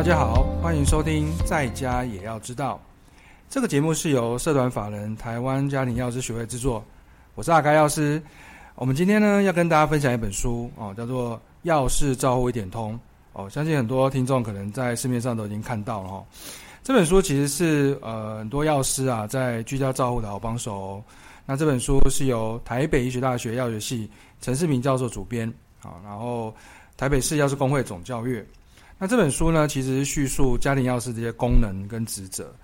大家好，欢迎收听《在家也要知道》这个节目，是由社团法人台湾家庭药师学会制作。我是阿该药师。我们今天呢要跟大家分享一本书哦，叫做《药事照护一点通》哦。相信很多听众可能在市面上都已经看到了哈、哦。这本书其实是呃很多药师啊在居家照护的好帮手、哦。那这本书是由台北医学大学药学系陈世明教授主编啊、然后台北市药师工会总校阅。那这本书呢，其实叙述家庭药师这些功能跟职责。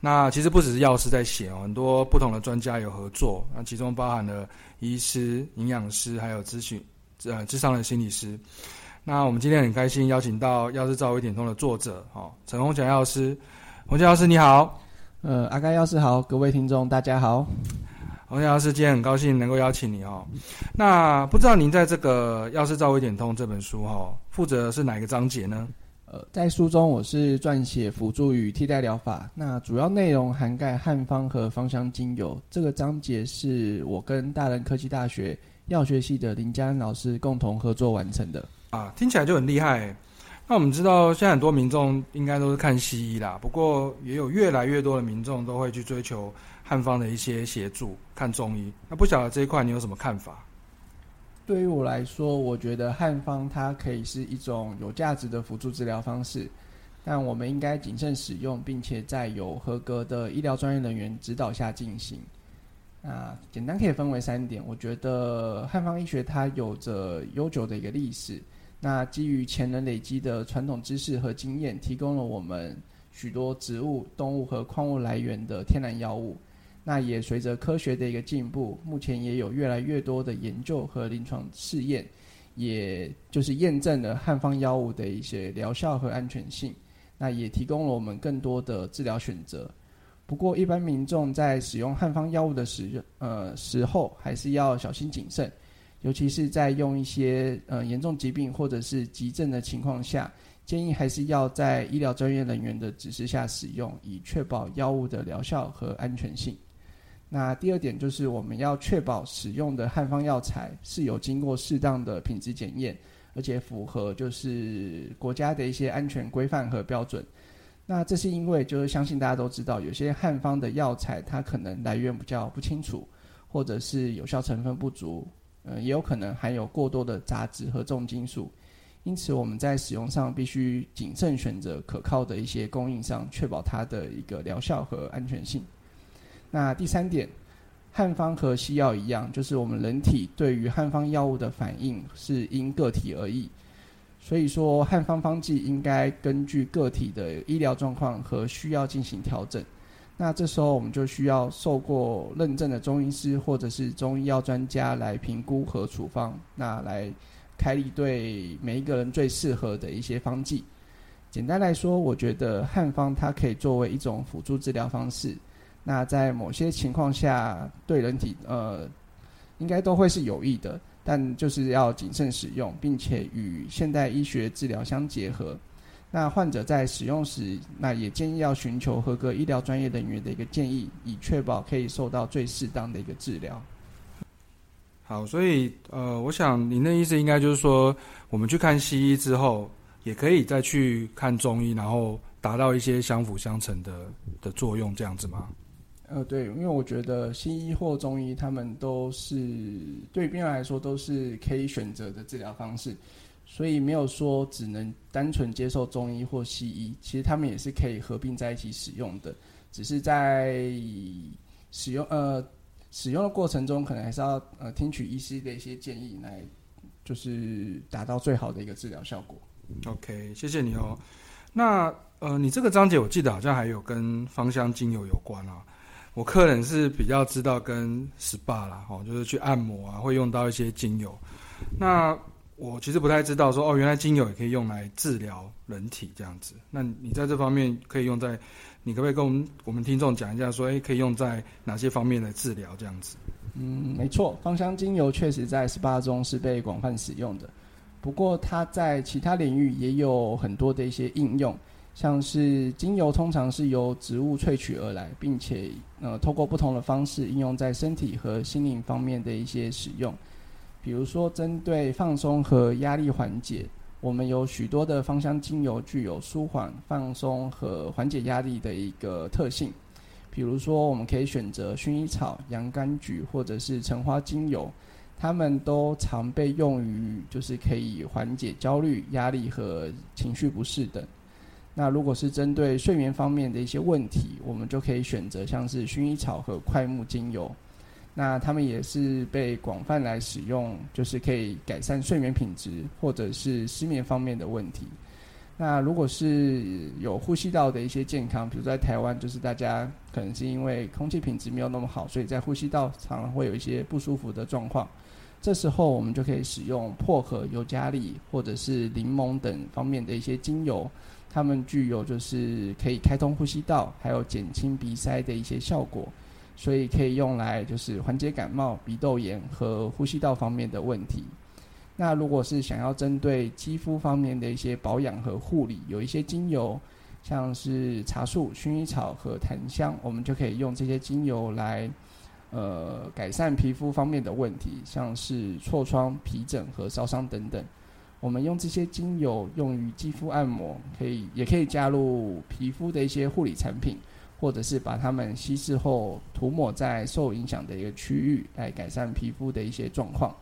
那其实不只是药师在写哦，很多不同的专家有合作。那其中包含了医师、营养师，还有咨询呃智商的心理师。那我们今天很开心邀请到《药师照护一点通》的作者哦，陈宏强药师。宏强药师你好，呃，阿甘药师好，各位听众大家好。宏强药师今天很高兴能够邀请你哦。那不知道您在这个《药师照护一点通》这本书哈，负责的是哪一个章节呢？呃，在书中我是撰写辅助与替代疗法，那主要内容涵盖汉方和芳香精油。这个章节是我跟大人科技大学药学系的林嘉恩老师共同合作完成的。啊，听起来就很厉害。那我们知道，现在很多民众应该都是看西医啦，不过也有越来越多的民众都会去追求汉方的一些协助，看中医。那不晓得这一块你有什么看法？对于我来说，我觉得汉方它可以是一种有价值的辅助治疗方式，但我们应该谨慎使用，并且在有合格的医疗专业人员指导下进行。那简单可以分为三点，我觉得汉方医学它有着悠久的一个历史，那基于前人累积的传统知识和经验，提供了我们许多植物、动物和矿物来源的天然药物。那也随着科学的一个进步，目前也有越来越多的研究和临床试验，也就是验证了汉方药物的一些疗效和安全性。那也提供了我们更多的治疗选择。不过，一般民众在使用汉方药物的时呃时候，还是要小心谨慎，尤其是在用一些呃严重疾病或者是急症的情况下，建议还是要在医疗专业人员的指示下使用，以确保药物的疗效和安全性。那第二点就是我们要确保使用的汉方药材是有经过适当的品质检验，而且符合就是国家的一些安全规范和标准。那这是因为就是相信大家都知道，有些汉方的药材它可能来源比较不清楚，或者是有效成分不足，呃，也有可能含有过多的杂质和重金属。因此我们在使用上必须谨慎选择可靠的一些供应商，确保它的一个疗效和安全性。那第三点，汉方和西药一样，就是我们人体对于汉方药物的反应是因个体而异，所以说汉方方剂应该根据个体的医疗状况和需要进行调整。那这时候我们就需要受过认证的中医师或者是中医药专家来评估和处方，那来开立对每一个人最适合的一些方剂。简单来说，我觉得汉方它可以作为一种辅助治疗方式。那在某些情况下，对人体呃，应该都会是有益的，但就是要谨慎使用，并且与现代医学治疗相结合。那患者在使用时，那也建议要寻求合格医疗专业人员的一个建议，以确保可以受到最适当的一个治疗。好，所以呃，我想您的意思应该就是说，我们去看西医之后，也可以再去看中医，然后达到一些相辅相成的的作用，这样子吗？呃，对，因为我觉得西医或中医，他们都是对病人来说都是可以选择的治疗方式，所以没有说只能单纯接受中医或西医，其实他们也是可以合并在一起使用的，只是在使用呃使用的过程中，可能还是要呃听取医师的一些建议，来就是达到最好的一个治疗效果。OK，谢谢你哦。那呃，你这个章节我记得好像还有跟芳香精油有关啊。我客人是比较知道跟 SPA 啦，哦，就是去按摩啊，会用到一些精油。那我其实不太知道说，哦，原来精油也可以用来治疗人体这样子。那你在这方面可以用在，你可不可以跟我们我们听众讲一下说，诶，可以用在哪些方面的治疗这样子？嗯，没错，芳香精油确实在 SPA 中是被广泛使用的，不过它在其他领域也有很多的一些应用。像是精油通常是由植物萃取而来，并且呃透过不同的方式应用在身体和心灵方面的一些使用，比如说针对放松和压力缓解，我们有许多的芳香精油具有舒缓、放松和缓解压力的一个特性。比如说，我们可以选择薰衣草、洋甘菊或者是橙花精油，它们都常被用于就是可以缓解焦虑、压力和情绪不适等。那如果是针对睡眠方面的一些问题，我们就可以选择像是薰衣草和快木精油。那它们也是被广泛来使用，就是可以改善睡眠品质或者是失眠方面的问题。那如果是有呼吸道的一些健康，比如在台湾，就是大家可能是因为空气品质没有那么好，所以在呼吸道常常会有一些不舒服的状况。这时候我们就可以使用薄荷、尤加利或者是柠檬等方面的一些精油，它们具有就是可以开通呼吸道，还有减轻鼻塞的一些效果，所以可以用来就是缓解感冒、鼻窦炎和呼吸道方面的问题。那如果是想要针对肌肤方面的一些保养和护理，有一些精油，像是茶树、薰衣草和檀香，我们就可以用这些精油来，呃，改善皮肤方面的问题，像是痤疮、皮疹和烧伤等等。我们用这些精油用于肌肤按摩，可以也可以加入皮肤的一些护理产品，或者是把它们稀释后涂抹在受影响的一个区域，来改善皮肤的一些状况。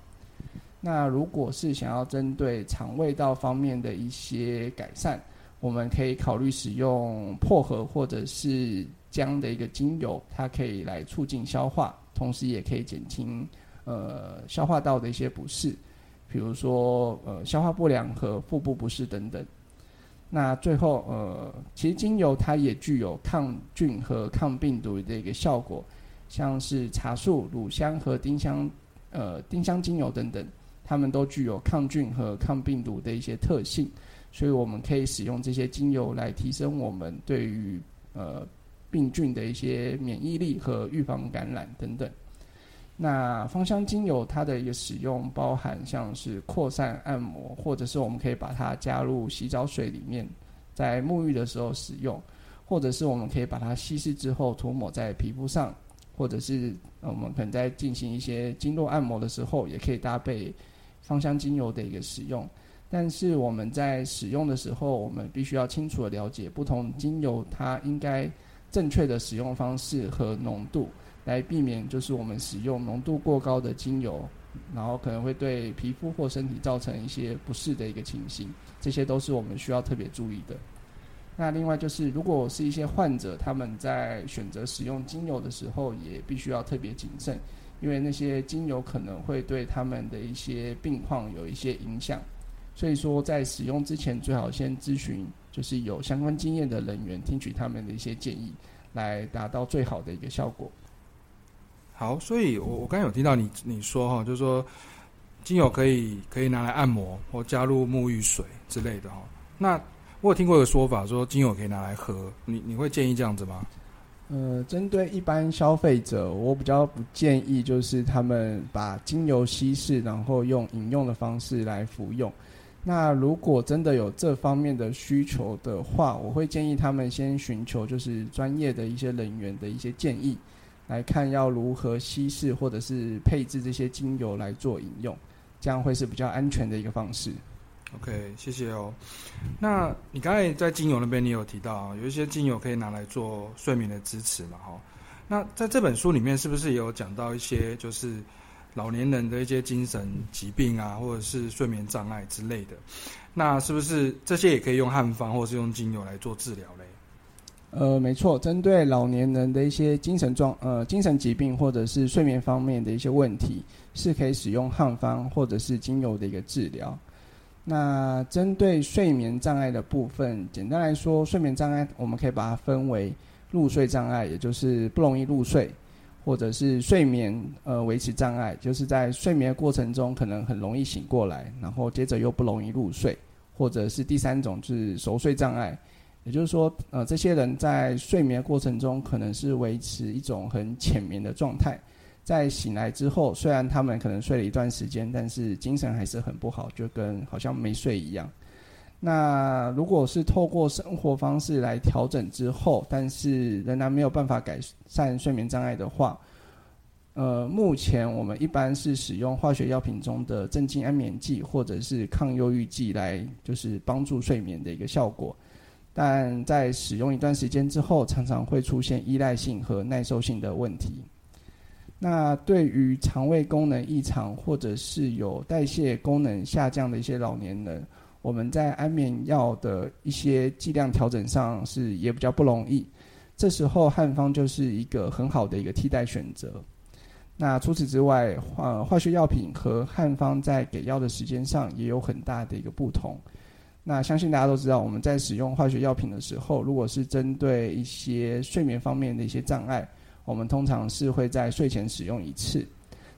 那如果是想要针对肠胃道方面的一些改善，我们可以考虑使用薄荷或者是姜的一个精油，它可以来促进消化，同时也可以减轻呃消化道的一些不适，比如说呃消化不良和腹部不适等等。那最后呃，其实精油它也具有抗菌和抗病毒的一个效果，像是茶树、乳香和丁香呃丁香精油等等。它们都具有抗菌和抗病毒的一些特性，所以我们可以使用这些精油来提升我们对于呃病菌的一些免疫力和预防感染等等。那芳香精油它的一个使用包含像是扩散按摩，或者是我们可以把它加入洗澡水里面，在沐浴的时候使用，或者是我们可以把它稀释之后涂抹在皮肤上，或者是我们可能在进行一些经络按摩的时候，也可以搭配。芳香精油的一个使用，但是我们在使用的时候，我们必须要清楚的了解不同精油它应该正确的使用方式和浓度，来避免就是我们使用浓度过高的精油，然后可能会对皮肤或身体造成一些不适的一个情形，这些都是我们需要特别注意的。那另外就是，如果是一些患者他们在选择使用精油的时候，也必须要特别谨慎。因为那些精油可能会对他们的一些病况有一些影响，所以说在使用之前最好先咨询，就是有相关经验的人员，听取他们的一些建议，来达到最好的一个效果。好，所以我我刚才有听到你你说哈，就是说精油可以可以拿来按摩或加入沐浴水之类的哈。那我有听过一个说法，说精油可以拿来喝，你你会建议这样子吗？呃，针对一般消费者，我比较不建议，就是他们把精油稀释，然后用饮用的方式来服用。那如果真的有这方面的需求的话，我会建议他们先寻求就是专业的一些人员的一些建议，来看要如何稀释或者是配置这些精油来做饮用，这样会是比较安全的一个方式。OK，谢谢哦。那你刚才在精油那边，你有提到，有一些精油可以拿来做睡眠的支持嘛？哈，那在这本书里面，是不是也有讲到一些就是老年人的一些精神疾病啊，或者是睡眠障碍之类的？那是不是这些也可以用汉方或是用精油来做治疗嘞？呃，没错，针对老年人的一些精神状呃精神疾病或者是睡眠方面的一些问题，是可以使用汉方或者是精油的一个治疗。那针对睡眠障碍的部分，简单来说，睡眠障碍我们可以把它分为入睡障碍，也就是不容易入睡，或者是睡眠呃维持障碍，就是在睡眠过程中可能很容易醒过来，然后接着又不容易入睡，或者是第三种就是熟睡障碍，也就是说呃这些人在睡眠过程中可能是维持一种很浅眠的状态。在醒来之后，虽然他们可能睡了一段时间，但是精神还是很不好，就跟好像没睡一样。那如果是透过生活方式来调整之后，但是仍然没有办法改善睡眠障碍的话，呃，目前我们一般是使用化学药品中的镇静安眠剂或者是抗忧郁剂来，就是帮助睡眠的一个效果。但在使用一段时间之后，常常会出现依赖性和耐受性的问题。那对于肠胃功能异常或者是有代谢功能下降的一些老年人，我们在安眠药的一些剂量调整上是也比较不容易。这时候汉方就是一个很好的一个替代选择。那除此之外，化化学药品和汉方在给药的时间上也有很大的一个不同。那相信大家都知道，我们在使用化学药品的时候，如果是针对一些睡眠方面的一些障碍，我们通常是会在睡前使用一次。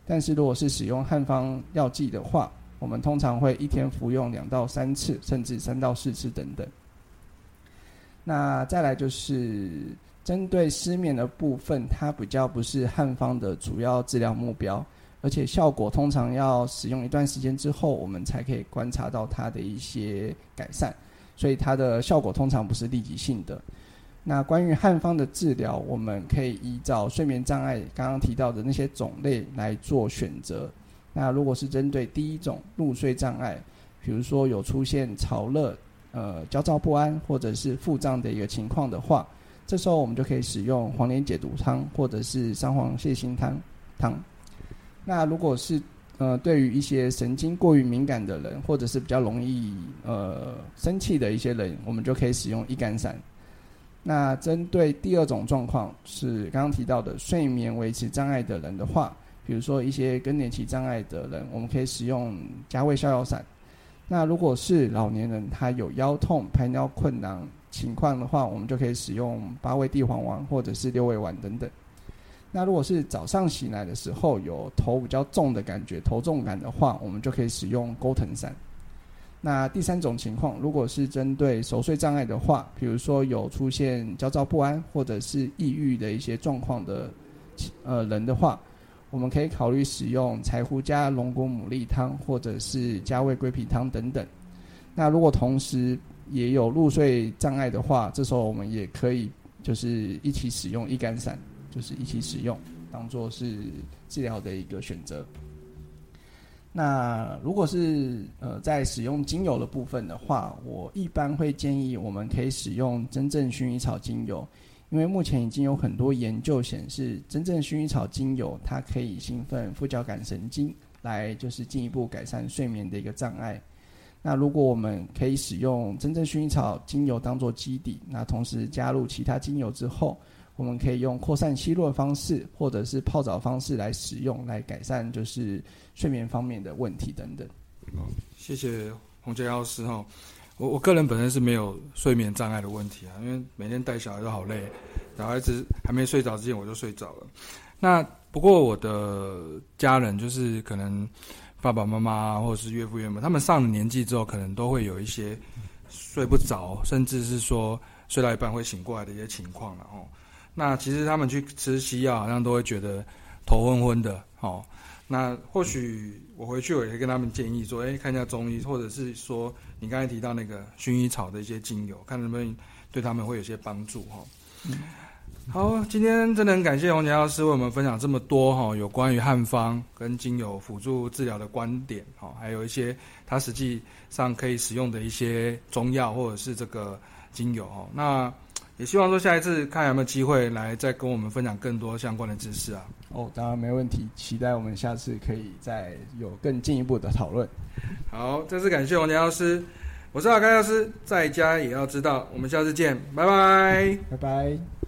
但是如果是使用汉方药剂的话，我们通常会一天服用两到三次，甚至三到四次等等。那再来就是针对失眠的部分，它比较不是汉方的主要治疗目标。而且效果通常要使用一段时间之后，我们才可以观察到它的一些改善，所以它的效果通常不是立即性的。那关于汉方的治疗，我们可以依照睡眠障碍刚刚提到的那些种类来做选择。那如果是针对第一种入睡障碍，比如说有出现潮热、呃焦躁不安或者是腹胀的一个情况的话，这时候我们就可以使用黄连解毒汤或者是三黄泻心汤汤。那如果是呃，对于一些神经过于敏感的人，或者是比较容易呃生气的一些人，我们就可以使用一肝散。那针对第二种状况，是刚刚提到的睡眠维持障碍的人的话，比如说一些更年期障碍的人，我们可以使用加味逍遥散。那如果是老年人，他有腰痛、排尿困难情况的话，我们就可以使用八味地黄丸或者是六味丸等等。那如果是早上醒来的时候有头比较重的感觉，头重感的话，我们就可以使用钩藤散。那第三种情况，如果是针对熟睡障碍的话，比如说有出现焦躁不安或者是抑郁的一些状况的呃人的话，我们可以考虑使用柴胡加龙骨牡蛎汤或者是加味龟皮汤等等。那如果同时也有入睡障碍的话，这时候我们也可以就是一起使用一肝散。就是一起使用，当做是治疗的一个选择。那如果是呃在使用精油的部分的话，我一般会建议我们可以使用真正薰衣草精油，因为目前已经有很多研究显示，真正薰衣草精油它可以兴奋副交感神经，来就是进一步改善睡眠的一个障碍。那如果我们可以使用真正薰衣草精油当做基底，那同时加入其他精油之后。我们可以用扩散吸入的方式，或者是泡澡方式来使用，来改善就是睡眠方面的问题等等。好，谢谢洪杰药师哈。我我个人本身是没有睡眠障碍的问题啊，因为每天带小孩都好累，小孩子还没睡着之前我就睡着了。那不过我的家人就是可能爸爸妈妈或者是岳父岳母，他们上了年纪之后，可能都会有一些睡不着，甚至是说睡到一半会醒过来的一些情况了哦。那其实他们去吃西药，好像都会觉得头昏昏的，哦。那或许我回去我也可以跟他们建议说，哎，看一下中医，或者是说你刚才提到那个薰衣草的一些精油，看能不能对他们会有些帮助，哈。嗯。好，今天真的很感谢洪杰老师为我们分享这么多，哈，有关于汉方跟精油辅助治疗的观点，哈，还有一些他实际上可以使用的一些中药或者是这个精油，哈。那。也希望说下一次看有没有机会来再跟我们分享更多相关的知识啊！哦，当然没问题，期待我们下次可以再有更进一步的讨论。好，再次感谢王杰老师，我是阿开药师，在家也要知道，我们下次见，拜拜，拜拜。